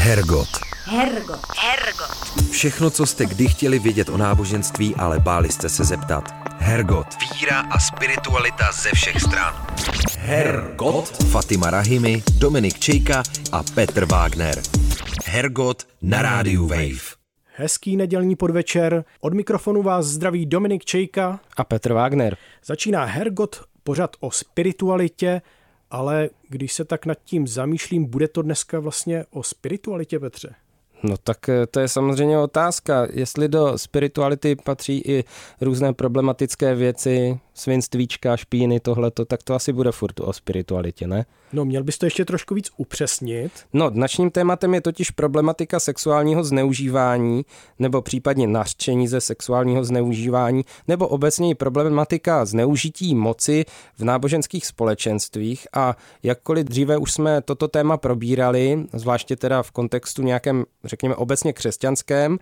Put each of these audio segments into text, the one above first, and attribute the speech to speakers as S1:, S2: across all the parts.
S1: Hergot.
S2: Hergot. Hergot.
S1: Všechno, co jste kdy chtěli vědět o náboženství, ale báli jste se zeptat. Hergot. Víra a spiritualita ze všech stran. Hergot. Fatima Rahimi, Dominik Čejka a Petr Wagner. Hergot na rádiu Wave.
S3: Hezký nedělní podvečer. Od mikrofonu vás zdraví Dominik Čejka.
S4: A Petr Wagner.
S3: Začíná Hergot, pořad o spiritualitě, ale když se tak nad tím zamýšlím, bude to dneska vlastně o spiritualitě, Petře?
S4: No tak eh, to je samozřejmě otázka, jestli do spirituality patří i různé problematické věci, svinstvíčka, špíny, tohleto, tak to asi bude furt o spiritualitě, ne?
S3: No, měl bys to ještě trošku víc upřesnit.
S4: No, dnešním tématem je totiž problematika sexuálního zneužívání, nebo případně nařčení ze sexuálního zneužívání, nebo obecně i problematika zneužití moci v náboženských společenstvích a jakkoliv dříve už jsme toto téma probírali, zvláště teda v kontextu nějakém, řekněme, obecně křesťanském,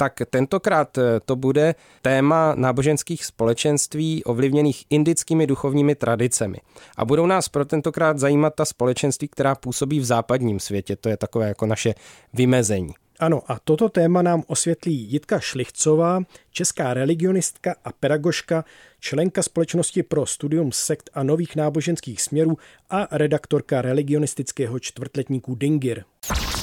S4: tak tentokrát eh, to bude téma náboženských společenství ovlivněných indickými duchovními tradicemi. A budou nás pro tentokrát zajímat ta společenství, která působí v západním světě. To je takové jako naše vymezení.
S3: Ano, a toto téma nám osvětlí Jitka Šlichcová, česká religionistka a pedagožka, členka společnosti pro studium sekt a nových náboženských směrů a redaktorka religionistického čtvrtletníku Dingir.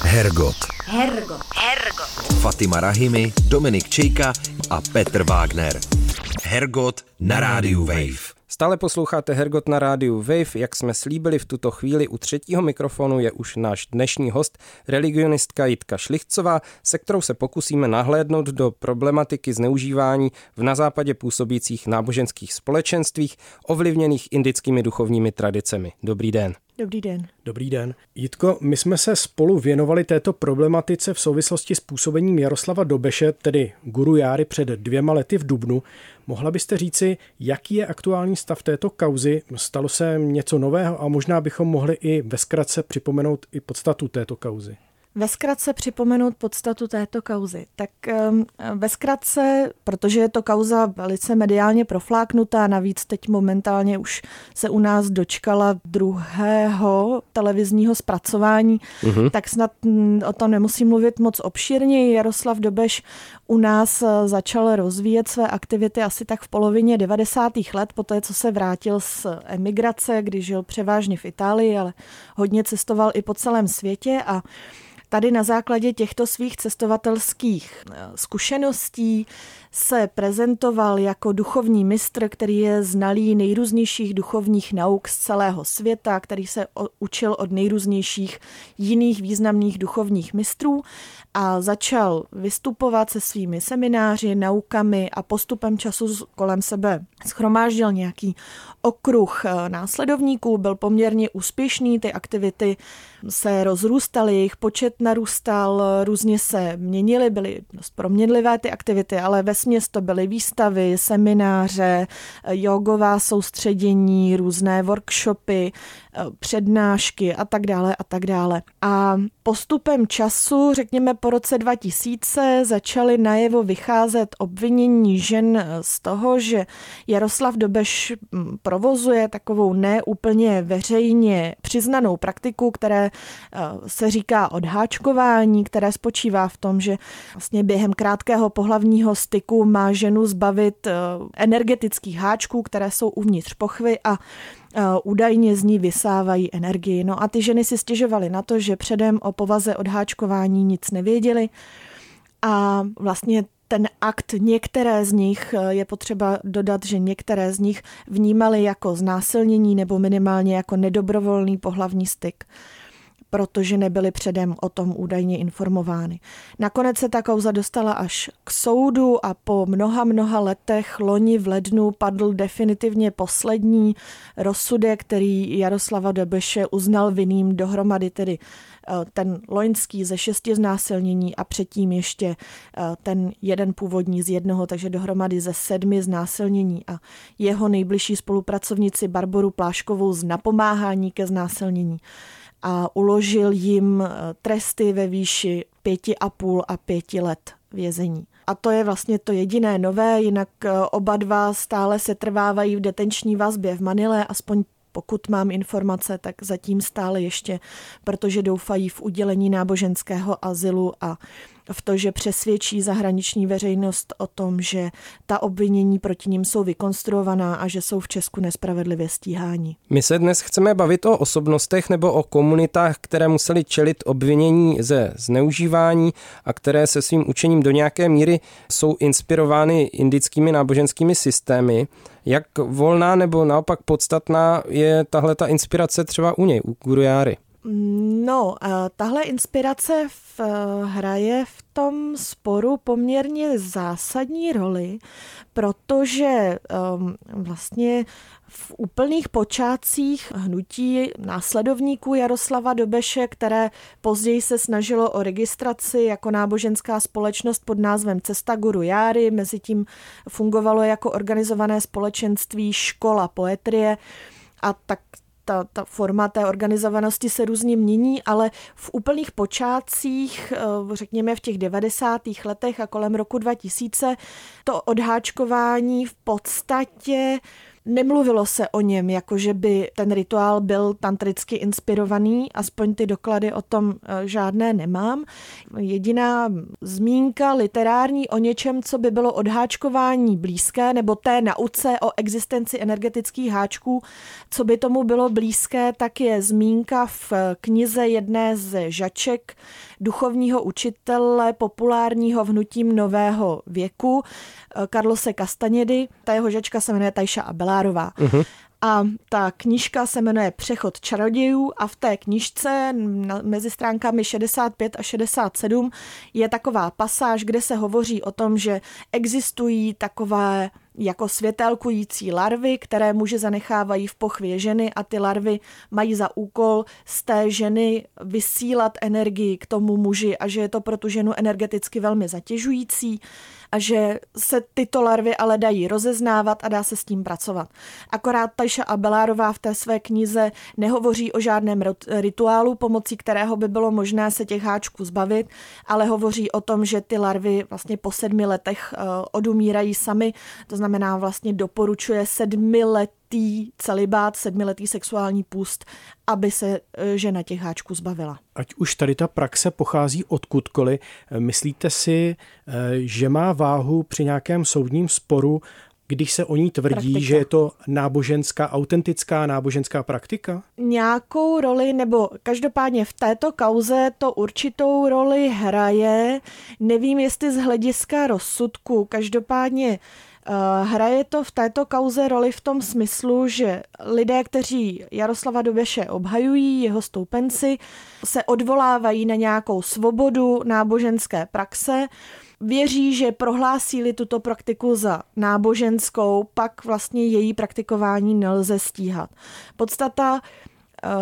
S1: Hergot.
S2: Hergot. Hergot.
S1: Fatima Rahimi, Dominik Čejka a Petr Wagner. Hergot na rádiu Wave.
S4: Stále posloucháte Hergot na rádiu Wave, jak jsme slíbili v tuto chvíli u třetího mikrofonu je už náš dnešní host, religionistka Jitka Šlichcová, se kterou se pokusíme nahlédnout do problematiky zneužívání v na západě působících náboženských společenstvích ovlivněných indickými duchovními tradicemi. Dobrý den.
S5: Dobrý den.
S3: Dobrý den. Jitko, my jsme se spolu věnovali této problematice v souvislosti s působením Jaroslava Dobeše, tedy guru Járy před dvěma lety v Dubnu. Mohla byste říci, jaký je aktuální stav této kauzy? Stalo se něco nového a možná bychom mohli i ve zkratce připomenout i podstatu této kauzy.
S5: Ve zkratce připomenout podstatu této kauzy. Tak um, ve zkratce, protože je to kauza velice mediálně profláknutá, navíc teď momentálně už se u nás dočkala druhého televizního zpracování, uh-huh. tak snad mm, o tom nemusím mluvit moc obšírně. Jaroslav Dobeš u nás eh, začal rozvíjet své aktivity asi tak v polovině 90. let, poté co se vrátil z emigrace, kdy žil převážně v Itálii, ale hodně cestoval i po celém světě a tady na základě těchto svých cestovatelských eh, zkušeností se prezentoval jako duchovní mistr, který je znalý nejrůznějších duchovních nauk z celého světa, který se učil od nejrůznějších jiných významných duchovních mistrů a začal vystupovat se svými semináři, naukami a postupem času kolem sebe. Schromáždil nějaký okruh eh, následovníků, byl poměrně úspěšný, ty aktivity se rozrůstaly, jejich počet narůstal, různě se měnily, byly dost proměnlivé ty aktivity, ale ve směs to byly výstavy, semináře, jogová soustředění, různé workshopy, přednášky a tak dále a tak dále. A postupem času, řekněme po roce 2000, začaly najevo vycházet obvinění žen z toho, že Jaroslav Dobeš hm, provozuje takovou neúplně veřejně přiznanou praktiku, které eh, se říká odháčkování, které spočívá v tom, že vlastně během krátkého pohlavního styku má ženu zbavit eh, energetických háčků, které jsou uvnitř pochvy a eh, údajně z ní vysávají energii. No a ty ženy si stěžovaly na to, že předem o povaze odháčkování nic nevěděli a vlastně ten akt některé z nich, je potřeba dodat, že některé z nich vnímali jako znásilnění nebo minimálně jako nedobrovolný pohlavní styk protože nebyly předem o tom údajně informovány. Nakonec se ta kauza dostala až k soudu a po mnoha, mnoha letech loni v lednu padl definitivně poslední rozsudek, který Jaroslava Debeše uznal vinným dohromady tedy eh, ten loňský ze šesti znásilnění a předtím ještě eh, ten jeden původní z jednoho, takže dohromady ze sedmi znásilnění a jeho nejbližší spolupracovnici Barboru Pláškovou z napomáhání ke znásilnění a uložil jim eh, tresty ve výši pěti a půl a pěti let vězení. A to je vlastně to jediné nové, jinak eh, oba dva stále se trvávají v detenční vazbě v Manile, aspoň pokud mám informace, tak zatím stále ještě, protože doufají v udělení náboženského azylu a v to, že přesvědčí zahraniční veřejnost o tom, že ta obvinění proti ním jsou vykonstruovaná a že jsou v Česku nespravedlivě stíháni.
S4: My se dnes chceme bavit o osobnostech nebo o komunitách, které museli čelit obvinění ze zneužívání a které se svým učením do nějaké míry jsou inspirovány indickými náboženskými systémy. Jak volná nebo naopak podstatná je tahle ta inspirace třeba u něj, u Guru Járy?
S5: No, tahle inspirace v, eh, hraje v tom sporu poměrně zásadní roli, protože um, vlastně v úplných počátcích hnutí následovníků Jaroslava Dobeše, které později se snažilo o registraci jako náboženská společnost pod názvem Cesta Guru Járy, mezi tím fungovalo jako organizované společenství Škola poetrie a tak ta, ta forma té organizovanosti se různě mění, ale v úplných počátcích, eh, řekněme v těch 90. letech a kolem roku 2000, to odháčkování v podstatě Nemluvilo se o něm, jako že by ten rituál byl tantricky inspirovaný, aspoň ty doklady o tom eh, žádné nemám. Jediná zmínka literární o něčem, co by bylo odháčkování blízké, nebo té nauce o existenci energetických háčků, co by tomu bylo blízké, tak je zmínka v knize jedné z žaček duchovního učitele populárního vnutím nového věku, eh, Carlose Castanědy. Ta jeho žačka se jmenuje Tajša Abelárová. Uh-huh. A ta knížka se jmenuje Přechod čarodějů a v té knižce mezi stránkami 65 a 67 je taková pasáž, kde se hovoří o tom, že existují takové jako světelkující larvy, které muži zanechávají v pochvě ženy a ty larvy mají za úkol z té ženy vysílat energii k tomu muži a že je to pro tu ženu energeticky velmi zatěžující že se tyto larvy ale dají rozeznávat a dá se s tím pracovat. Akorát Tajša Abelárová v té své knize nehovoří o žádném rituálu, pomocí kterého by bylo možné se těch háčků zbavit, ale hovoří o tom, že ty larvy vlastně po sedmi letech eh, odumírají sami, to znamená vlastně doporučuje sedmi let sedmiletý celibát, sedmiletý sexuální půst, aby se e, žena těch háčků zbavila.
S3: Ať už tady ta praxe pochází odkudkoliv, e, myslíte si, e, že má váhu při nějakém soudním sporu, když se o ní tvrdí, praktika. že je to náboženská, autentická náboženská praktika?
S5: Nějakou roli, nebo každopádně v této kauze to určitou roli hraje. Nevím, jestli z hlediska rozsudku. Každopádně hraje to v této kauze roli v tom smyslu, že lidé, kteří Jaroslava Dobeše obhajují, jeho stoupenci, se odvolávají na nějakou svobodu náboženské praxe, věří, že prohlásí tuto praktiku za náboženskou, pak vlastně její praktikování nelze stíhat. Podstata Eh,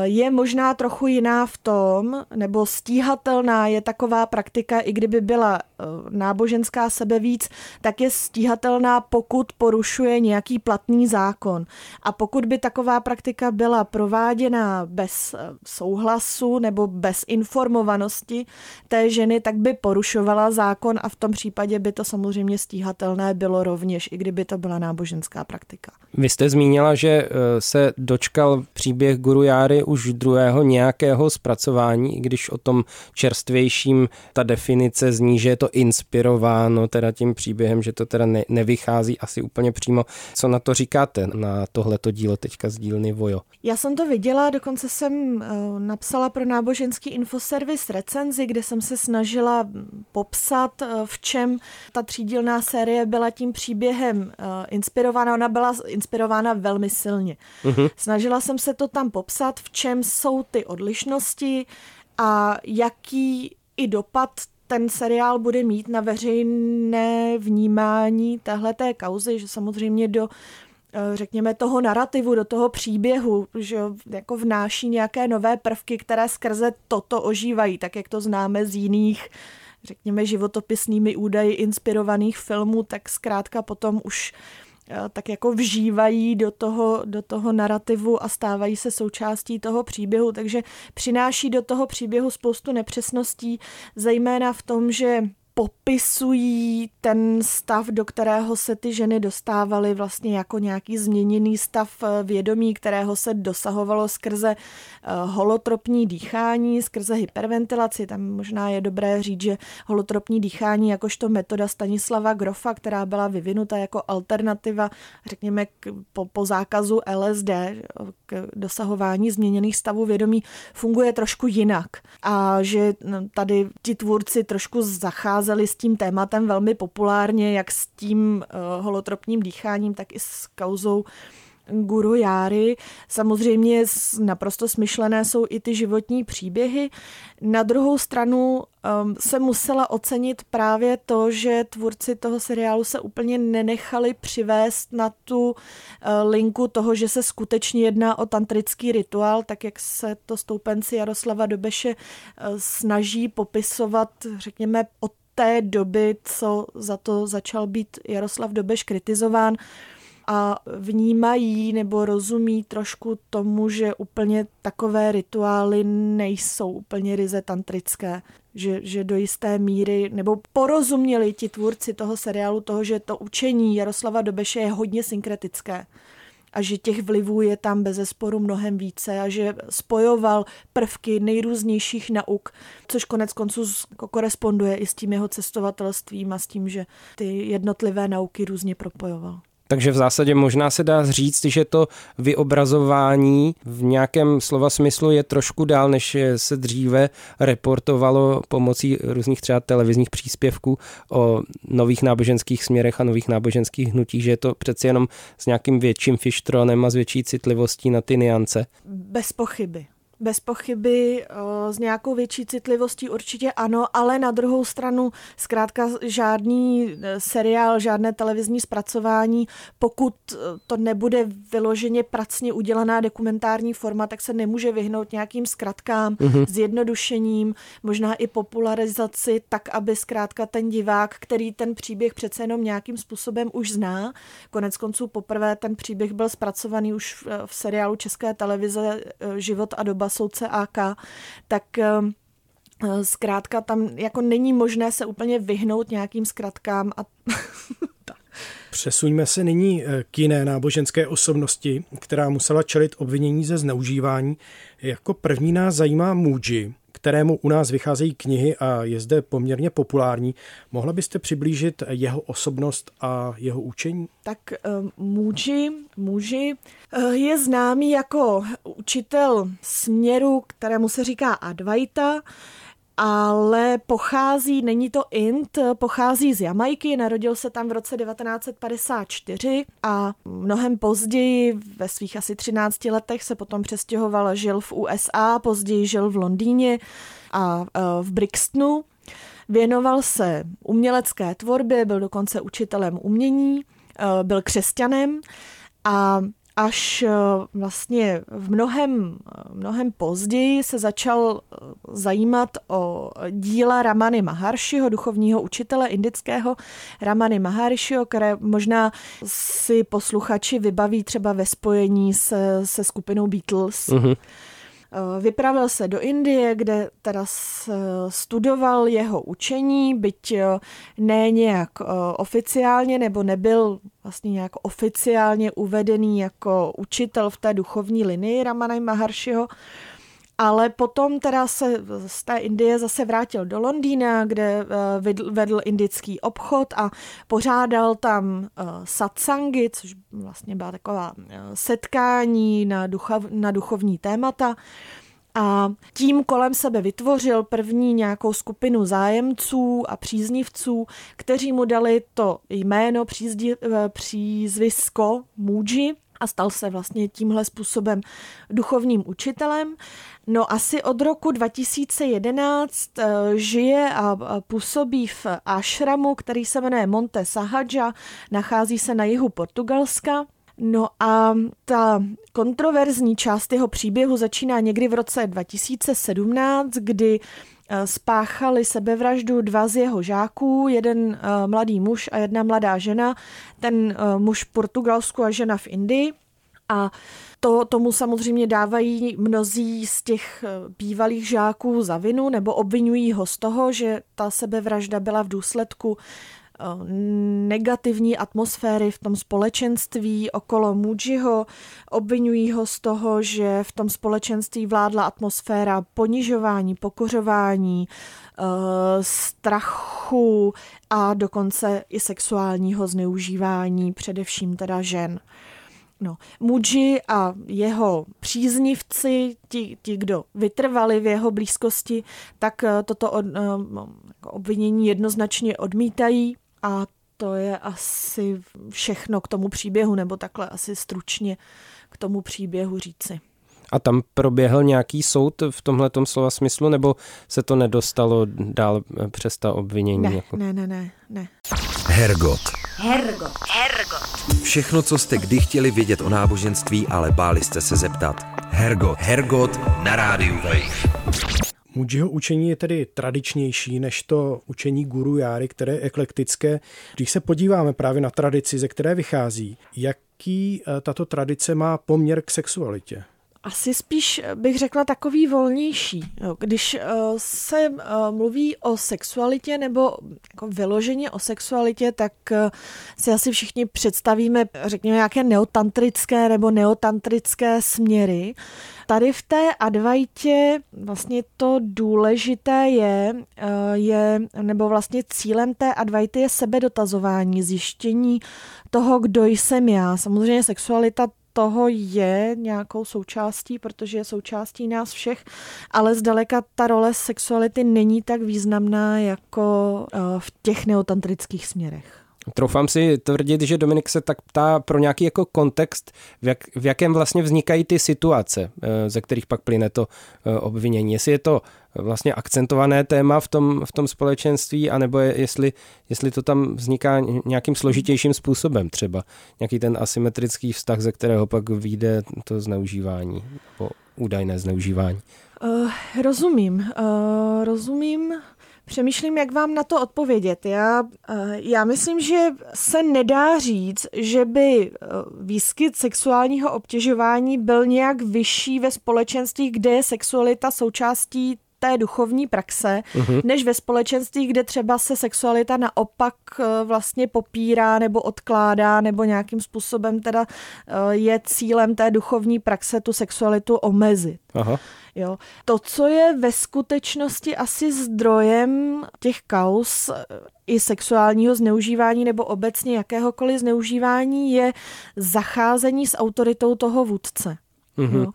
S5: je možná trochu jiná v tom, nebo stíhatelná je taková praktika, i kdyby byla eh, náboženská sebevíc, tak je stíhatelná, pokud porušuje nějaký platný zákon. A pokud by taková praktika byla prováděna bez eh, souhlasu nebo bez informovanosti té ženy, tak by porušovala zákon a v tom případě by to samozřejmě stíhatelné bylo rovněž, i kdyby to byla náboženská praktika.
S4: Vy jste zmínila, že se dočkal příběh Guru Járy Ferrari už druhého nějakého zpracování, i když o tom čerstvějším ta definice zní, že je to inspirováno teda tím příběhem, že to teda ne, nevychází asi úplně přímo. Co na to říkáte, na tohleto dílo teďka z dílny Vojo?
S5: Já jsem to viděla, dokonce jsem uh, napsala pro náboženský infoservis recenzi, kde jsem se snažila popsat, uh, v čem ta třídílná série byla tím příběhem uh, inspirována. Ona byla inspirována velmi silně. Uh-huh. Snažila jsem se to tam popsat, v čem jsou ty odlišnosti a jaký i dopad ten seriál bude mít na veřejné vnímání téhleté kauzy, že samozřejmě do eh, řekněme, toho narrativu, do toho příběhu, že jako vnáší nějaké nové prvky, které skrze toto ožívají, tak jak to známe z jiných, řekněme, životopisnými údaji inspirovaných filmů, tak zkrátka potom už Eh, tak jako vžívají do toho, do toho narrativu a stávají se součástí toho příběhu, takže přináší do toho příběhu spoustu nepřesností, zejména v tom, že popisují ten stav, do kterého se ty ženy dostávaly vlastně jako nějaký změněný stav eh, vědomí, kterého se dosahovalo skrze eh, holotropní dýchání, skrze hyperventilaci. Tam možná je dobré říct, že holotropní dýchání jakožto metoda Stanislava Grofa, která byla vyvinuta jako alternativa, řekněme, k, po, po zákazu LSD k dosahování změněných stavů vědomí, funguje trošku jinak. A že tady ti tvůrci trošku zachází zacházeli s tím tématem velmi populárně, jak s tím uh, holotropním dýcháním, tak i s kauzou Guru Járy. Samozřejmě naprosto smyšlené jsou i ty životní příběhy. Na druhou stranu um, se musela ocenit právě to, že tvůrci toho seriálu se úplně nenechali přivést na tu uh, linku toho, že se skutečně jedná o tantrický rituál, tak jak se to stoupenci Jaroslava Dobeše uh, snaží popisovat, řekněme, od té doby, co za to začal být Jaroslav Dobeš kritizován a vnímají nebo rozumí trošku tomu, že úplně takové rituály nejsou úplně ryze tantrické. Že, že do jisté míry, nebo porozuměli ti tvůrci toho seriálu toho, že to učení Jaroslava Dobeše je hodně synkretické a že těch vlivů je tam bez zesporu mnohem více a že spojoval prvky nejrůznějších nauk, což konec konců koresponduje i s tím jeho cestovatelstvím a s tím, že ty jednotlivé nauky různě propojoval.
S4: Takže v zásadě možná se dá říct, že to vyobrazování v nějakém slova smyslu je trošku dál, než se dříve reportovalo pomocí různých třeba televizních příspěvků o nových náboženských směrech a nových náboženských hnutích, že je to přeci jenom s nějakým větším fištronem a s větší citlivostí na ty niance.
S5: Bez pochyby bez pochyby eh, s nějakou větší citlivostí určitě ano, ale na druhou stranu zkrátka žádný eh, seriál, žádné televizní zpracování, pokud eh, to nebude vyloženě pracně udělaná dokumentární forma, tak se nemůže vyhnout nějakým zkratkám, mm-hmm. zjednodušením, možná i popularizaci, tak aby zkrátka ten divák, který ten příběh přece jenom nějakým způsobem už zná, konec konců poprvé ten příběh byl zpracovaný už v seriálu České televize Život a doba soudce AK, tak ehm, eh, zkrátka tam jako není možné se úplně vyhnout nějakým zkratkám a
S3: Přesuňme se nyní eh, k jiné náboženské osobnosti, která musela čelit obvinění ze zneužívání. Jako první nás zajímá Muji, kterému u nás vycházejí knihy a je zde poměrně populární. Mohla byste přiblížit jeho osobnost a jeho učení?
S5: Tak uh, muži, muži uh, je známý jako učitel směru, kterému se říká Advaita ale pochází, není to Int, pochází z Jamajky, narodil se tam v roce 1954 a mnohem později, ve svých asi 13 letech, se potom přestěhoval, žil v USA, později žil v Londýně a e, v Brixtonu. Věnoval se umělecké tvorbě, byl dokonce učitelem umění, e, byl křesťanem a až eh, vlastně v mnohem, mnohem později se začal eh, zajímat o díla Ramany Maharshiho, duchovního učitele indického Ramany Maharshiho, které možná si posluchači vybaví třeba ve spojení se, se skupinou Beatles. Uh-huh. Vypravil se do Indie, kde teda studoval jeho učení, byť ne nějak oficiálně, nebo nebyl vlastně nějak oficiálně uvedený jako učitel v té duchovní linii Ramana Maharshiho, ale potom teda se z té Indie zase vrátil do Londýna, kde eh, vedl, indický obchod a pořádal tam eh, satsangy, což vlastně byla taková eh, setkání na, ducha, na duchovní témata a tím kolem sebe vytvořil první nějakou skupinu zájemců a příznivců, kteří mu dali to jméno, přízdi, eh, přízvisko Muji a stal se vlastně tímhle způsobem duchovním učitelem. No asi od roku 2011 eh, žije a působí v ashramu, který se jmenuje Monte Sahadja, nachází se na jihu Portugalska. No a ta kontroverzní část jeho příběhu začíná někdy v roce 2017, kdy eh, spáchali sebevraždu dva z jeho žáků, jeden eh, mladý muž a jedna mladá žena, ten eh, muž v Portugalsku a žena v Indii. A to, tomu samozřejmě dávají mnozí z těch bývalých žáků za vinu nebo obvinují ho z toho, že ta sebevražda byla v důsledku negativní atmosféry v tom společenství okolo Mujiho. Obvinují ho z toho, že v tom společenství vládla atmosféra ponižování, pokořování, strachu a dokonce i sexuálního zneužívání, především teda žen. No, Muji a jeho příznivci, ti, ti, kdo vytrvali v jeho blízkosti, tak toto od, obvinění jednoznačně odmítají a to je asi všechno k tomu příběhu, nebo takhle asi stručně k tomu příběhu říci.
S4: A tam proběhl nějaký soud v tomhle slova smyslu, nebo se to nedostalo dál přes ta obvinění?
S5: Ne, jako? ne, ne, ne, ne.
S1: Hergot.
S2: Hergot. Hergot.
S1: Všechno, co jste kdy chtěli vědět o náboženství, ale báli jste se zeptat. Hergot. Hergot na rádiu Wave.
S3: Mujiho učení je tedy tradičnější než to učení guru Járy, které je eklektické. Když se podíváme právě na tradici, ze které vychází, jaký eh, tato tradice má poměr k sexualitě?
S5: Asi spíš bych řekla takový volnější. Když eh, se eh, mluví o sexualitě nebo jako vyloženě o sexualitě, tak si asi všichni představíme, řekněme, nějaké neotantrické nebo neotantrické směry. Tady v té advaitě vlastně to důležité je, eh, je, nebo vlastně cílem té advaity je sebedotazování, zjištění toho, kdo jsem já. Samozřejmě sexualita toho je nějakou součástí, protože je součástí nás všech, ale zdaleka ta role sexuality není tak významná jako eh, v těch neotantrických směrech.
S4: Troufám si tvrdit, že Dominik se tak ptá pro nějaký jako kontext, v, jak, v jakém vlastně vznikají ty situace, eh, ze kterých pak plyne to eh, obvinění. Jestli je to vlastně akcentované téma v tom, v tom společenství, anebo je, jestli, jestli to tam vzniká nějakým složitějším způsobem třeba. Nějaký ten asymetrický vztah, ze kterého pak vyjde to zneužívání, nebo údajné zneužívání.
S5: Uh, rozumím. Uh, rozumím Přemýšlím, jak vám na to odpovědět. Já, eh, já myslím, že se nedá říct, že by eh, výskyt sexuálního obtěžování byl nějak vyšší ve společenství, kde je sexualita součástí té duchovní praxe, uh-huh. než ve společenství, kde třeba se sexualita naopak eh, vlastně popírá nebo odkládá nebo nějakým způsobem teda je cílem té duchovní praxe tu sexualitu omezit. Aha. Jo. To, co je ve skutečnosti asi zdrojem těch kaus eh, i sexuálního zneužívání nebo obecně jakéhokoliv zneužívání, je zacházení s autoritou toho vůdce. Mm-hmm. Jo.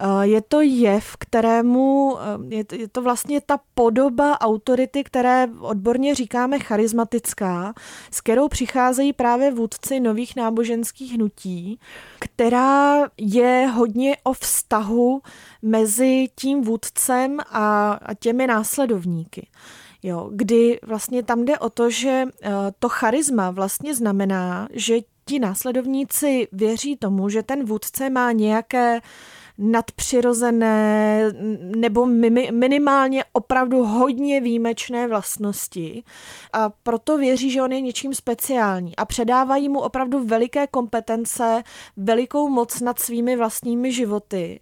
S5: Eh, je to jev, kterému, eh, je to vlastně ta podoba autority, které odborně říkáme charismatická, s kterou přicházejí právě vůdci nových náboženských hnutí, která je hodně o vztahu mezi tím vůdcem a těmi následovníky. Jo, kdy vlastně tam jde o to, že eh, to charisma vlastně znamená, že ti následovníci věří tomu, že ten vůdce má nějaké nadpřirozené nebo minimálně opravdu hodně výjimečné vlastnosti a proto věří, že on je něčím speciální a předávají mu opravdu veliké kompetence, velikou moc nad svými vlastními životy.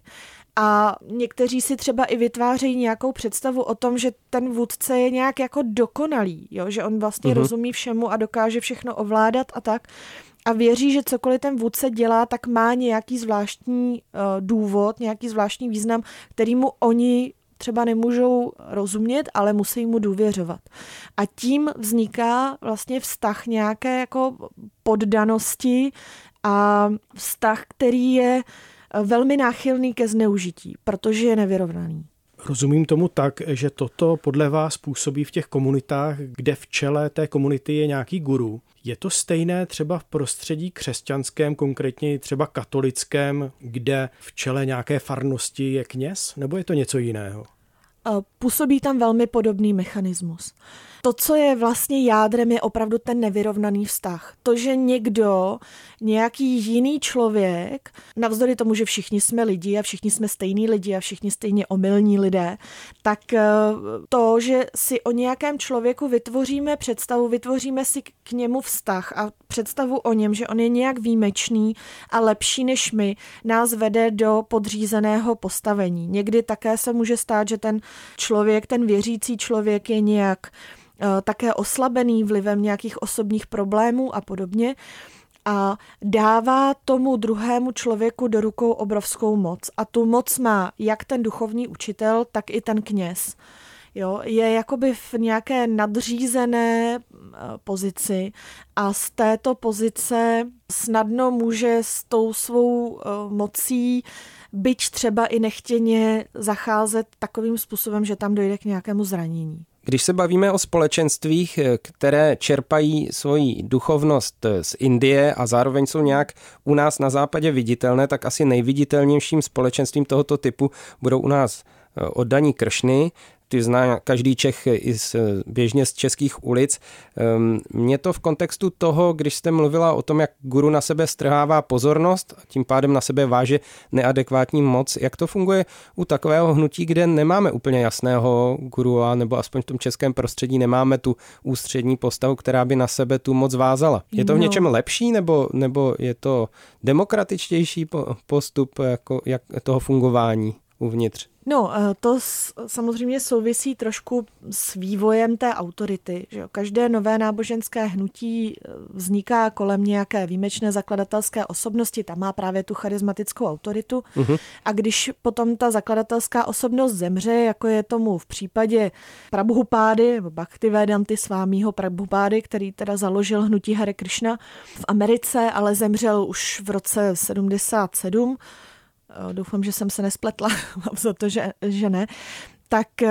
S5: A někteří si třeba i vytvářejí nějakou představu o tom, že ten vůdce je nějak jako dokonalý, jo? že on vlastně uh-huh. rozumí všemu a dokáže všechno ovládat a tak a věří, že cokoliv ten vůdce dělá, tak má nějaký zvláštní uh, důvod, nějaký zvláštní význam, který mu oni třeba nemůžou rozumět, ale musí mu důvěřovat. A tím vzniká vlastně vztah nějaké jako poddanosti a vztah, který je eh, velmi náchylný ke zneužití, protože je nevyrovnaný.
S3: Rozumím tomu tak, že toto podle vás působí v těch komunitách, kde v čele té komunity je nějaký guru. Je to stejné třeba v prostředí křesťanském, konkrétně třeba katolickém, kde v čele nějaké farnosti je kněz, nebo je to něco jiného?
S5: působí tam velmi podobný mechanismus to, co je vlastně jádrem, je opravdu ten nevyrovnaný vztah. To, že někdo, nějaký jiný člověk, navzdory tomu, že všichni jsme lidi a všichni jsme stejní lidi a všichni stejně omylní lidé, tak eh, to, že si o nějakém člověku vytvoříme představu, vytvoříme si k němu vztah a představu o něm, že on je nějak výjimečný a lepší než my, nás vede do podřízeného postavení. Někdy také se může stát, že ten člověk, ten věřící člověk je nějak také oslabený vlivem nějakých osobních problémů a podobně a dává tomu druhému člověku do rukou obrovskou moc. A tu moc má jak ten duchovní učitel, tak i ten kněz. Jo, je jakoby v nějaké nadřízené eh, pozici a z této pozice snadno může s tou svou eh, mocí byť třeba i nechtěně zacházet takovým způsobem, že tam dojde k nějakému zranění.
S4: Když se bavíme o společenstvích, eh, které čerpají svoji duchovnost eh, z Indie a zároveň jsou nějak u nás na západě viditelné, tak asi nejviditelnějším společenstvím tohoto typu budou u nás eh, oddaní kršny, ty zná každý Čech i z, běžně z českých ulic. Ehm, mě to v kontextu toho, když jste mluvila o tom, jak guru na sebe strhává pozornost a tím pádem na sebe váže neadekvátní moc, jak to funguje u takového hnutí, kde nemáme úplně jasného gurua, nebo aspoň v tom českém prostředí nemáme tu ústřední postavu, která by na sebe tu moc vázala. Je to v no. něčem lepší, nebo, nebo je to demokratičtější postup jako, jak toho fungování uvnitř?
S5: No, eh, to samozřejmě souvisí trošku s vývojem té autority. Že Každé nové náboženské hnutí eh, vzniká kolem nějaké výjimečné zakladatelské osobnosti, tam má právě tu charismatickou autoritu. Uh-huh. A když potom ta zakladatelská osobnost zemře, jako je tomu v případě Prabhupády, nebo Bhaktivedanty svámího Prabhupády, který teda založil hnutí Hare Krishna v Americe, ale zemřel už v roce 77, Eh, doufám, že jsem se nespletla, mám za to, že, že ne tak eh,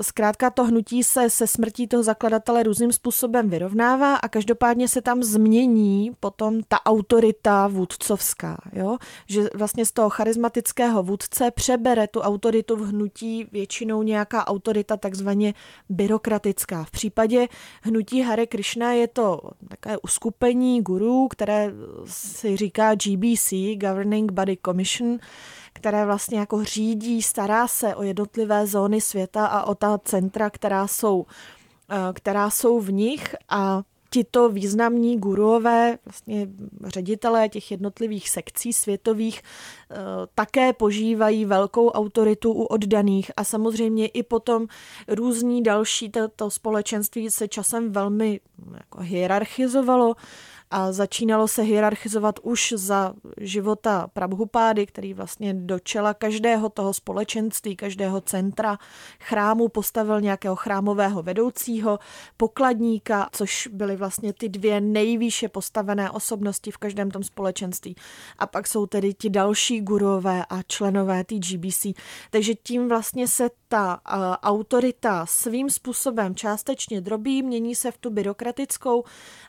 S5: zkrátka to hnutí se se smrtí toho zakladatele různým způsobem vyrovnává a každopádně se tam změní potom ta autorita vůdcovská, jo? že vlastně z toho charismatického vůdce přebere tu autoritu v hnutí většinou nějaká autorita takzvaně byrokratická. V případě hnutí Hare Krishna je to takové uskupení gurů, které si říká GBC, Governing Body Commission, které vlastně jako řídí, stará se o jednotlivé zóny světa a o ta centra, která jsou, eh, která jsou v nich. A tito významní guruové, vlastně ředitelé těch jednotlivých sekcí světových, eh, také požívají velkou autoritu u oddaných. A samozřejmě i potom různí další, to, to společenství se časem velmi jako hierarchizovalo a začínalo se hierarchizovat už za života Prabhupády, který vlastně do čela každého toho společenství, každého centra chrámu postavil nějakého chrámového vedoucího, pokladníka, což byly vlastně ty dvě nejvýše postavené osobnosti v každém tom společenství. A pak jsou tedy ti další gurové a členové té GBC. Takže tím vlastně se ta uh, autorita svým způsobem částečně drobí, mění se v tu byrokratickou,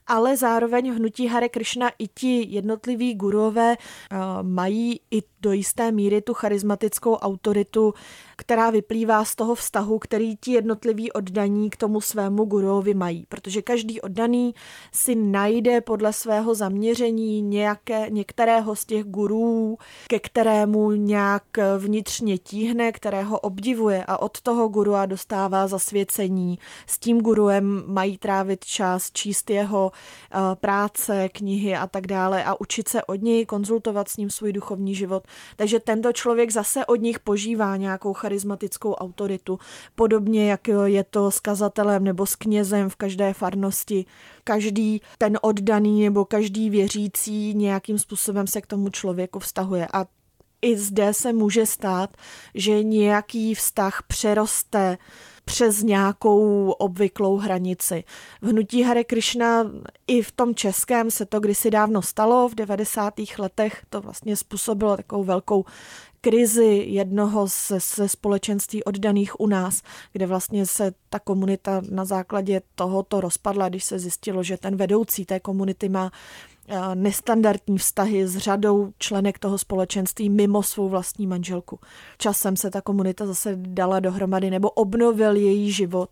S5: ale zároveň hnutí Hare Krishna i ti jednotliví gurové uh, mají i do jisté míry tu charismatickou autoritu, která vyplývá z toho vztahu, který ti jednotliví oddaní k tomu svému guruovi mají. Protože každý oddaný si najde podle svého zaměření nějaké, některého z těch gurů, ke kterému nějak vnitřně tíhne, kterého obdivuje a od toho gurua dostává zasvěcení. S tím guruem mají trávit čas, číst jeho uh, práce, knihy a tak dále a učit se od něj, konzultovat s ním svůj duchovní život. Takže tento člověk zase od nich požívá nějakou charismatickou autoritu, podobně jak je to s kazatelem nebo s knězem v každé farnosti. Každý ten oddaný nebo každý věřící nějakým způsobem se k tomu člověku vztahuje. A i zde se může stát, že nějaký vztah přeroste přes nějakou obvyklou hranici. V hnutí Hare Krishna i v tom českém se to kdysi dávno stalo, v 90. letech to vlastně způsobilo takovou velkou krizi jednoho ze, ze společenství oddaných u nás, kde vlastně se ta komunita na základě tohoto rozpadla, když se zjistilo, že ten vedoucí té komunity má nestandardní vztahy s řadou členek toho společenství mimo svou vlastní manželku. Časem se ta komunita zase dala dohromady nebo obnovil její život,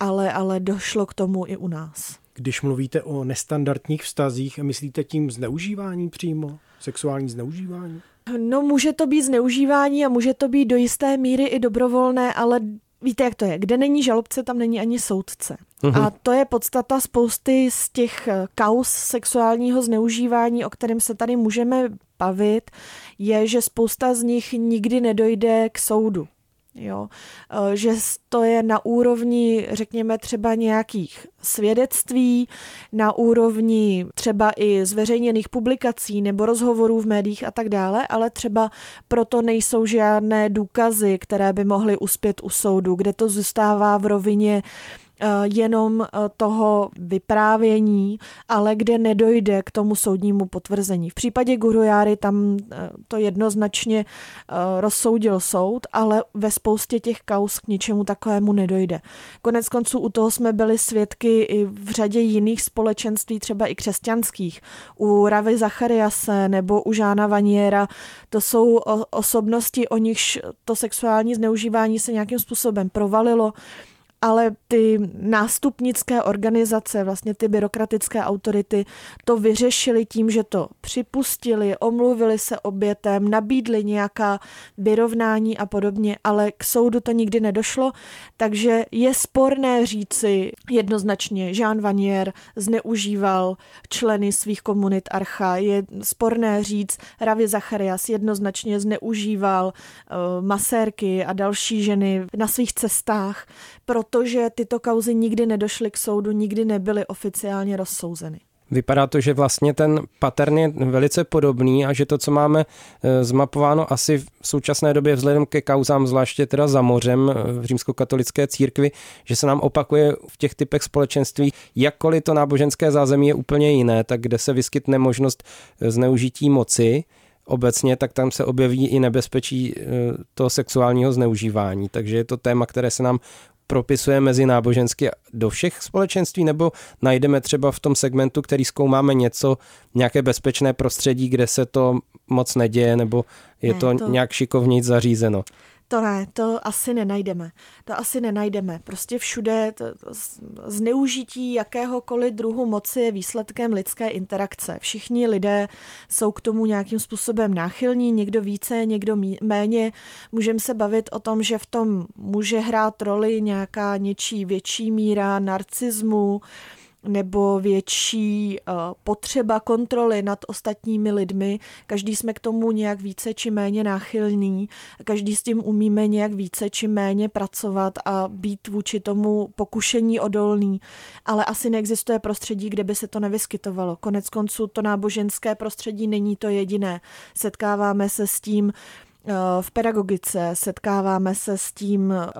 S5: ale, ale došlo k tomu i u nás.
S3: Když mluvíte o nestandardních vztazích, myslíte tím zneužívání přímo? Sexuální zneužívání?
S5: No může to být zneužívání a může to být do jisté míry i dobrovolné, ale víte, jak to je. Kde není žalobce, tam není ani soudce. Uh-huh. A to je podstata spousty z těch eh, kaus sexuálního zneužívání, o kterém se tady můžeme bavit, je, že spousta z nich nikdy nedojde k soudu. Jo? Eh, že to je na úrovni, řekněme, třeba nějakých svědectví, na úrovni třeba i zveřejněných publikací nebo rozhovorů v médiích a tak dále, ale třeba proto nejsou žádné důkazy, které by mohly uspět u soudu, kde to zůstává v rovině jenom eh, toho vyprávění, ale kde nedojde k tomu soudnímu potvrzení. V případě Gurujáry tam eh, to jednoznačně rozsoudil soud, ale ve spoustě těch kaus k ničemu takovému nedojde. Konec konců u toho jsme byli svědky i v řadě jiných společenství, třeba i křesťanských. U Ravy Zachariase nebo u Žána Vaniera. To jsou osobnosti, o nichž to sexuální zneužívání se nějakým způsobem provalilo ale ty nástupnické organizace, vlastně ty byrokratické autority to vyřešili tím, že to připustili, omluvili se obětem, nabídli nějaká vyrovnání a podobně, ale k soudu to nikdy nedošlo, takže je sporné říci jednoznačně, Jean Vanier zneužíval členy svých komunit Archa, je sporné říct, Ravi Zacharias jednoznačně zneužíval uh, masérky a další ženy na svých cestách, protože tyto kauzy nikdy nedošly k soudu, nikdy nebyly oficiálně rozsouzeny.
S4: Vypadá to, že vlastně ten pattern je velice podobný a že to, co máme eh, zmapováno asi v současné době vzhledem ke kauzám, zvláště teda za mořem eh, v římskokatolické církvi, že se nám opakuje v těch typech společenství, jakkoliv to náboženské zázemí je úplně jiné, tak kde se vyskytne možnost eh, zneužití moci, obecně, tak tam se objeví i nebezpečí toho sexuálního zneužívání. Takže je to téma, které se nám propisuje mezi nábožensky do všech společenství, nebo najdeme třeba v tom segmentu, který zkoumáme něco, nějaké bezpečné prostředí, kde se to moc neděje, nebo je ne, to, to nějak šikovněji zařízeno?
S5: To ne, to asi nenajdeme. To asi nenajdeme. Prostě všude to, to zneužití jakéhokoliv druhu moci je výsledkem lidské interakce. Všichni lidé jsou k tomu nějakým způsobem náchylní, někdo více, někdo méně. Můžeme se bavit o tom, že v tom může hrát roli nějaká něčí větší míra narcismu, nebo větší uh, potřeba kontroly nad ostatními lidmi. Každý jsme k tomu nějak více či méně náchylní, každý s tím umíme nějak více či méně pracovat a být vůči tomu pokušení odolný, ale asi neexistuje prostředí, kde by se to nevyskytovalo. Konec konců to náboženské prostředí není to jediné. Setkáváme se s tím, v pedagogice, setkáváme se s tím eh,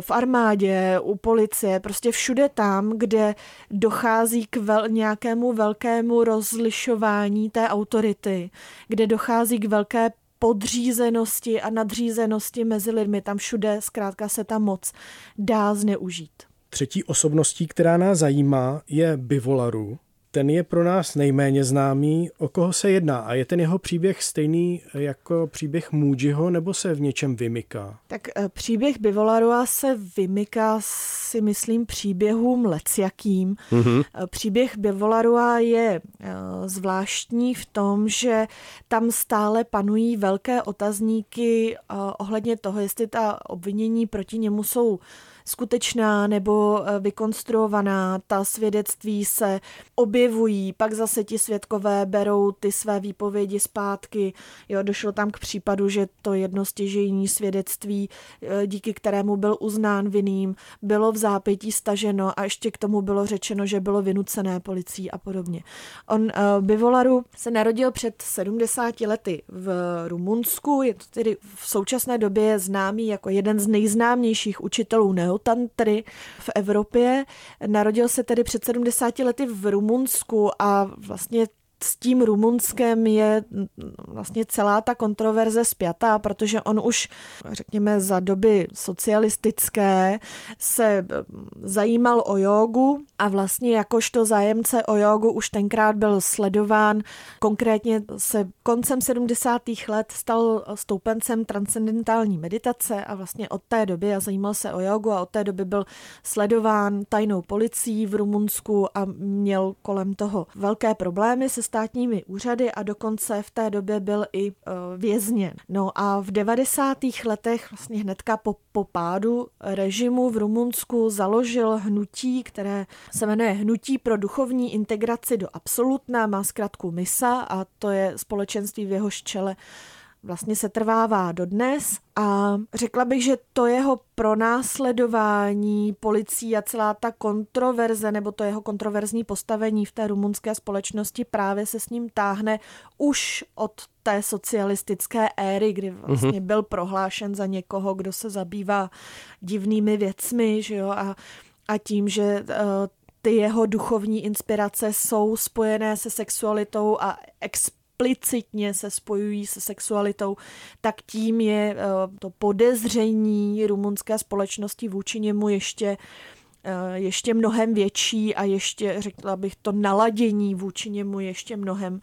S5: v armádě, u policie, prostě všude tam, kde dochází k vel, nějakému velkému rozlišování té autority, kde dochází k velké podřízenosti a nadřízenosti mezi lidmi. Tam všude zkrátka se ta moc dá zneužít.
S3: Třetí osobností, která nás zajímá, je Bivolaru, ten je pro nás nejméně známý. O koho se jedná? A je ten jeho příběh stejný jako příběh Můdžiho, nebo se v něčem vymyká?
S5: Tak eh, příběh Bivolarua se vymyká si myslím příběhům lecjakým. Mm-hmm. Příběh Bivolarua je eh, zvláštní v tom, že tam stále panují velké otazníky ohledně toho, jestli ta obvinění proti němu jsou skutečná nebo eh, vykonstruovaná, ta svědectví se objevují, pak zase ti svědkové berou ty své výpovědi zpátky. Jo, došlo tam k případu, že to jedno stěžení svědectví, eh, díky kterému byl uznán vinným, bylo v zápětí staženo a ještě k tomu bylo řečeno, že bylo vynucené policií a podobně. On uh, Bivolaru se narodil před 70 lety v Rumunsku, je to tedy v současné době známý jako jeden z nejznámějších učitelů neo neotantry v Evropě. Narodil se tedy před 70 lety v Rumunsku a vlastně s tím Rumunskem je vlastně celá ta kontroverze spjatá, protože on už, řekněme, za doby socialistické se zajímal o jogu, a vlastně jakožto zájemce o jogu už tenkrát byl sledován. Konkrétně se koncem 70. let stal stoupencem transcendentální meditace a vlastně od té doby a zajímal se o jogu a od té doby byl sledován tajnou policií v Rumunsku a měl kolem toho velké problémy se státními úřady a dokonce v té době byl i uh, vězněn. No a v 90. letech vlastně hnedka po, po pádu režimu v Rumunsku založil hnutí, které se jmenuje Hnutí pro duchovní integraci do absolutna, má zkrátku MISA a to je společenství v jeho čele vlastně se trvává dodnes a řekla bych, že to jeho pronásledování policií a celá ta kontroverze nebo to jeho kontroverzní postavení v té rumunské společnosti právě se s ním táhne už od té socialistické éry, kdy vlastně byl prohlášen za někoho, kdo se zabývá divnými věcmi, že jo, a, a tím, že uh, ty jeho duchovní inspirace jsou spojené se sexualitou a explicitně se spojují se sexualitou, tak tím je eh, to podezření rumunské společnosti vůči němu ještě eh, ještě mnohem větší a ještě, řekla bych, to naladění vůči němu ještě mnohem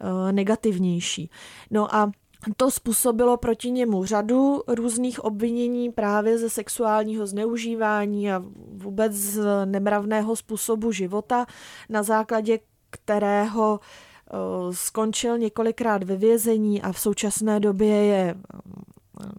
S5: eh, negativnější. No a to způsobilo proti němu řadu různých obvinění právě ze sexuálního zneužívání a vůbec z nemravného způsobu života, na základě kterého skončil několikrát ve vězení a v současné době je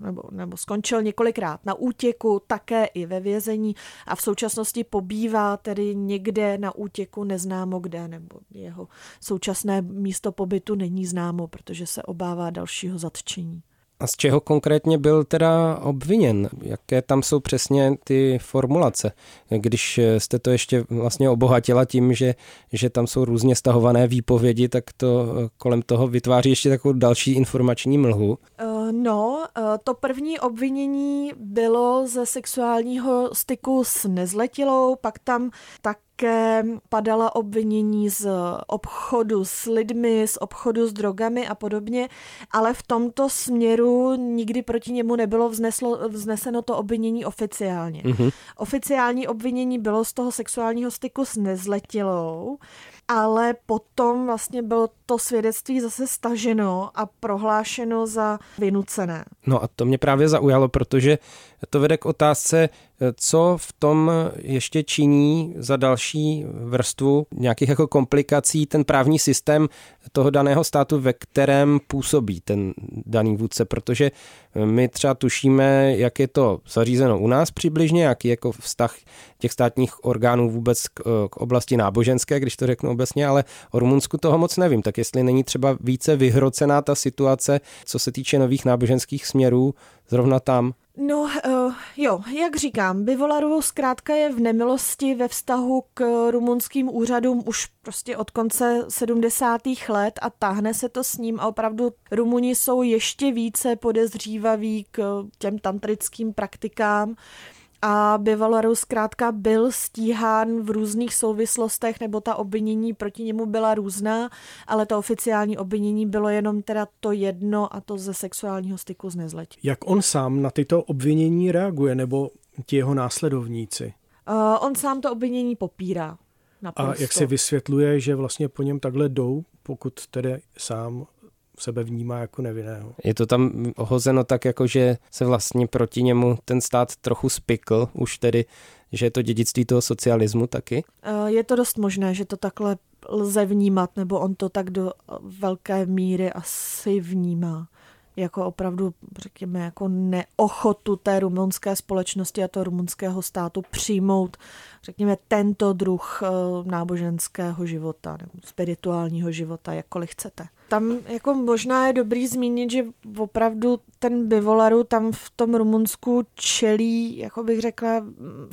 S5: nebo, nebo skončil několikrát na útěku, také i ve vězení a v současnosti pobývá tedy někde na útěku neznámo kde, nebo jeho současné místo pobytu není známo, protože se obává dalšího zatčení.
S4: A z čeho konkrétně byl teda obviněn? Jaké tam jsou přesně ty formulace? Když jste to ještě vlastně obohatila tím, že, že tam jsou různě stahované výpovědi, tak to kolem toho vytváří ještě takovou další informační mlhu.
S5: Uh, no, to první obvinění bylo ze sexuálního styku s nezletilou, pak tam tak také padala obvinění z obchodu s lidmi, z obchodu s drogami a podobně, ale v tomto směru nikdy proti němu nebylo vzneslo, vzneseno to obvinění oficiálně. Mm-hmm. Oficiální obvinění bylo z toho sexuálního styku s nezletilou, ale potom vlastně bylo to svědectví zase staženo a prohlášeno za vynucené.
S4: No a to mě právě zaujalo, protože to vede k otázce, co v tom ještě činí za další vrstvu nějakých jako komplikací ten právní systém toho daného státu, ve kterém působí ten daný vůdce, protože my třeba tušíme, jak je to zařízeno u nás přibližně, jaký jako vztah těch státních orgánů vůbec k, k oblasti náboženské, když to řeknu obecně, ale o Rumunsku toho moc nevím. Tak jestli není třeba více vyhrocená ta situace, co se týče nových náboženských směrů, zrovna tam.
S5: No uh, jo, jak říkám, Bivolarovou zkrátka je v nemilosti ve vztahu k rumunským úřadům už prostě od konce 70. let a táhne se to s ním a opravdu Rumuni jsou ještě více podezřívaví k těm tantrickým praktikám a Bivalaru zkrátka byl stíhán v různých souvislostech, nebo ta obvinění proti němu byla různá, ale to oficiální obvinění bylo jenom teda to jedno a to ze sexuálního styku z nezletí.
S3: Jak on sám na tyto obvinění reaguje, nebo ti jeho následovníci?
S5: Uh, on sám to obvinění popírá. Naprosto.
S3: A jak si vysvětluje, že vlastně po něm takhle jdou, pokud tedy sám sebe vnímá jako nevinného.
S4: Je to tam hozeno tak, jako že se vlastně proti němu ten stát trochu spikl, už tedy, že je to dědictví toho socialismu taky?
S5: Eh, je to dost možné, že to takhle lze vnímat, nebo on to tak do velké míry asi vnímá jako opravdu, řekněme, jako neochotu té rumunské společnosti a toho rumunského státu přijmout, řekněme, tento druh eh, náboženského života nebo spirituálního života, jakkoliv chcete. Tam jako možná je dobrý zmínit, že opravdu ten Bivolaru tam v tom Rumunsku čelí, jako bych řekla,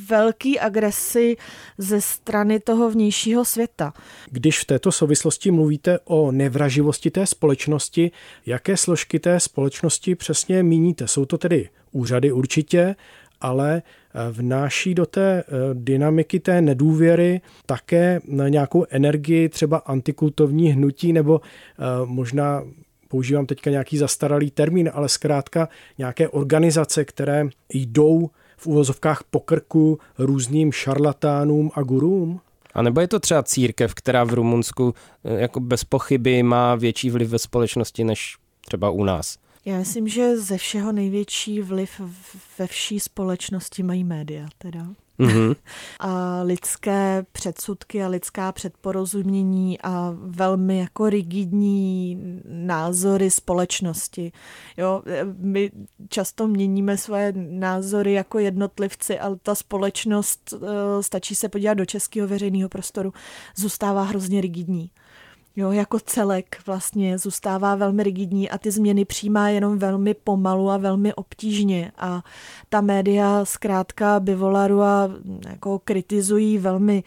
S5: velký agresi ze strany toho vnějšího světa.
S3: Když v této souvislosti mluvíte o nevraživosti té společnosti, jaké složky té společnosti přesně míníte? Jsou to tedy úřady určitě, ale eh, vnáší do té eh, dynamiky té nedůvěry také nějakou energii, třeba antikultovní hnutí, nebo eh, možná používám teďka nějaký zastaralý termín, ale zkrátka nějaké organizace, které jdou v uvozovkách pokrku různým šarlatánům a gurům?
S4: A nebo je to třeba církev, která v Rumunsku jako bez pochyby má větší vliv ve společnosti než třeba u nás?
S5: Já myslím, že ze všeho největší vliv ve vší společnosti mají média teda. Mm-hmm. A lidské předsudky a lidská předporozumění a velmi jako rigidní názory společnosti. Jo, my často měníme svoje názory jako jednotlivci, ale ta společnost, eh, stačí se podívat do českého veřejného prostoru, zůstává hrozně rigidní jo, jako celek vlastně zůstává velmi rigidní a ty změny přijímá jenom velmi pomalu a velmi obtížně a ta média zkrátka Bivolaru a jako kritizují velmi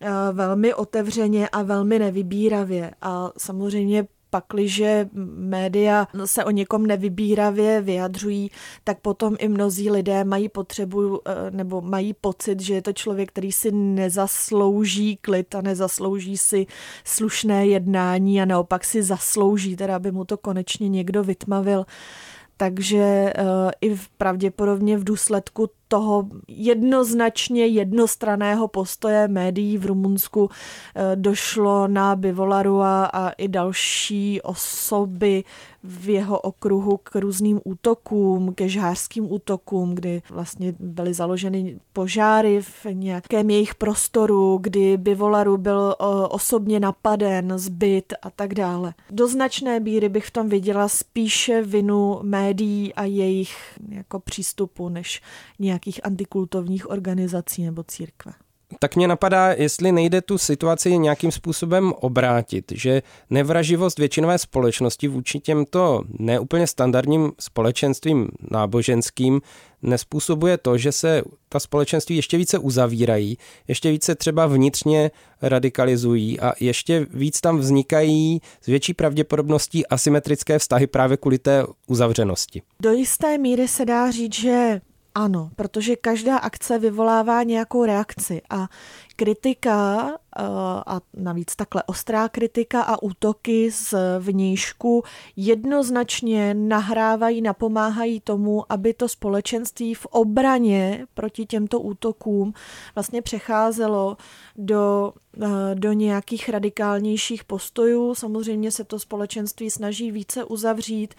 S5: eh, velmi otevřeně a velmi nevybíravě. A samozřejmě pakliže média se o někom nevybíravě vyjadřují, tak potom i mnozí lidé mají potřebu eh, nebo mají pocit, že je to člověk, který si nezaslouží klid a nezaslouží si slušné jednání a naopak si zaslouží, teda aby mu to konečně někdo vytmavil. Takže uh, i v, pravděpodobně v důsledku toho jednoznačně jednostraného postoje médií v Rumunsku eh, došlo na Bivolaru a, i další osoby v jeho okruhu k různým útokům, ke žhářským útokům, kdy vlastně byly založeny požáry v nějakém jejich prostoru, kdy Bivolaru byl eh, osobně napaden, zbyt a tak dále. Do značné bíry bych v tom viděla spíše vinu médií a jejich jako přístupu, než nějak nějakých antikultovních organizací nebo církve.
S4: Tak mě napadá, jestli nejde tu situaci nějakým způsobem obrátit, že nevraživost většinové společnosti vůči těmto neúplně standardním společenstvím náboženským nespůsobuje to, že se ta společenství ještě více uzavírají, ještě více třeba vnitřně radikalizují a ještě víc tam vznikají s větší pravděpodobností asymetrické vztahy právě kvůli té uzavřenosti.
S5: Do jisté míry se dá říct, že ano, protože každá akce vyvolává nějakou reakci a kritika eh, a navíc takhle ostrá kritika a útoky z vnějšku jednoznačně nahrávají, napomáhají tomu, aby to společenství v obraně proti těmto útokům vlastně přecházelo do, eh, do nějakých radikálnějších postojů. Samozřejmě se to společenství snaží více uzavřít,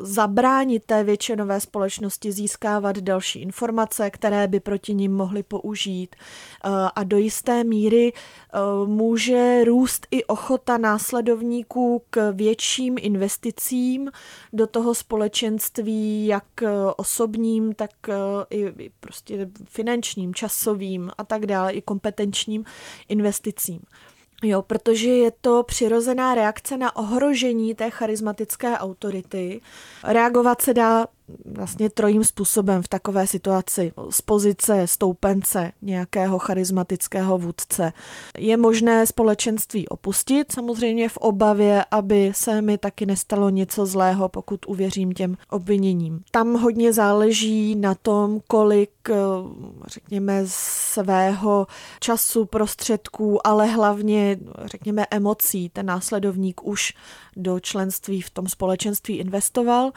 S5: zabránit té většinové společnosti získávat další informace, které by proti ním mohly použít eh, a do míry eh, může růst i ochota následovníků k větším investicím do toho společenství, jak osobním, tak i prostě finančním, časovým a tak dále, i kompetenčním investicím. Jo, protože je to přirozená reakce na ohrožení té charismatické autority. Reagovat se dá vlastně trojím způsobem v takové situaci. Z pozice stoupence nějakého charismatického vůdce. Je možné společenství opustit, samozřejmě v obavě, aby se mi taky nestalo něco zlého, pokud uvěřím těm obviněním. Tam hodně záleží na tom, kolik, eh, řekněme, svého času, prostředků, ale hlavně, řekněme, emocí ten následovník už do členství v tom společenství investoval.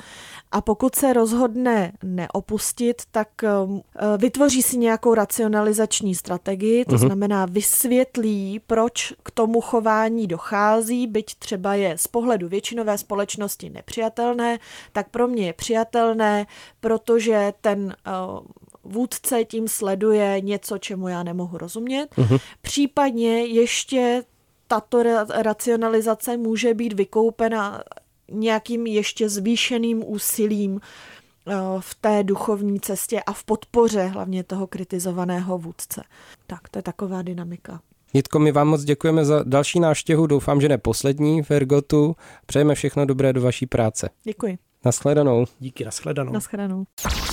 S5: A pokud se rozhodne neopustit, tak um, eh, vytvoří si nějakou racionalizační strategii, to uh-huh. znamená vysvětlí, proč k tomu chování dochází, byť třeba je z pohledu většinové společnosti nepřijatelné, tak pro mě je přijatelné, protože ten uh, vůdce tím sleduje něco, čemu já nemohu rozumět. Uh-huh. Případně ještě tato racionalizace může být vykoupena nějakým ještě zvýšeným úsilím eh, v té duchovní cestě a v podpoře hlavně toho kritizovaného vůdce. Tak, to je taková dynamika.
S4: Jitko, my vám moc děkujeme za další návštěvu, doufám, že ne poslední v Ergotu. Přejeme všechno dobré do vaší práce.
S5: Děkuji.
S4: Naschledanou.
S3: Díky, naschledanou.
S5: Naschledanou.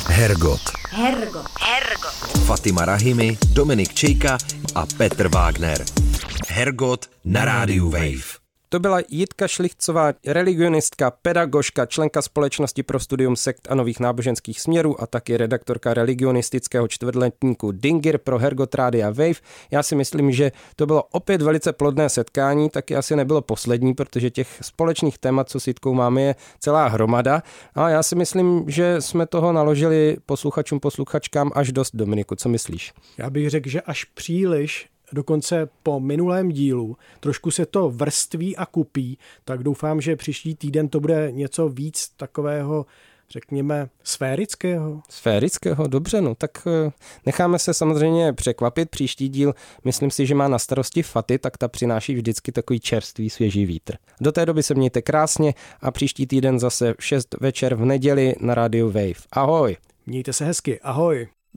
S1: Hergot. Hergot. Hergot. Fatima Rahimi, Dominik Čejka a Petr Wagner. Hergot na rádiu Wave.
S4: To byla Jitka Šlichcová, religionistka, pedagožka, členka společnosti pro studium sekt a nových náboženských směrů a taky redaktorka religionistického čtvrtletníku Dingir pro Hergot Rádia Wave. Já si myslím, že to bylo opět velice plodné setkání, taky asi nebylo poslední, protože těch společných témat, co s Jitkou máme, je celá hromada. A já si myslím, že jsme toho naložili posluchačům, posluchačkám až dost, Dominiku. Co myslíš?
S3: Já bych řekl, že až příliš dokonce po minulém dílu. Trošku se to vrství a kupí, tak doufám, že příští týden to bude něco víc takového řekněme, sférického?
S4: Sférického, dobře, no tak eh, necháme se samozřejmě překvapit. Příští díl, myslím si, že má na starosti Faty, tak ta přináší vždycky takový čerstvý, svěží vítr. Do té doby se mějte krásně a příští týden zase v 6 večer v neděli na rádiu Wave. Ahoj!
S3: Mějte se hezky, ahoj!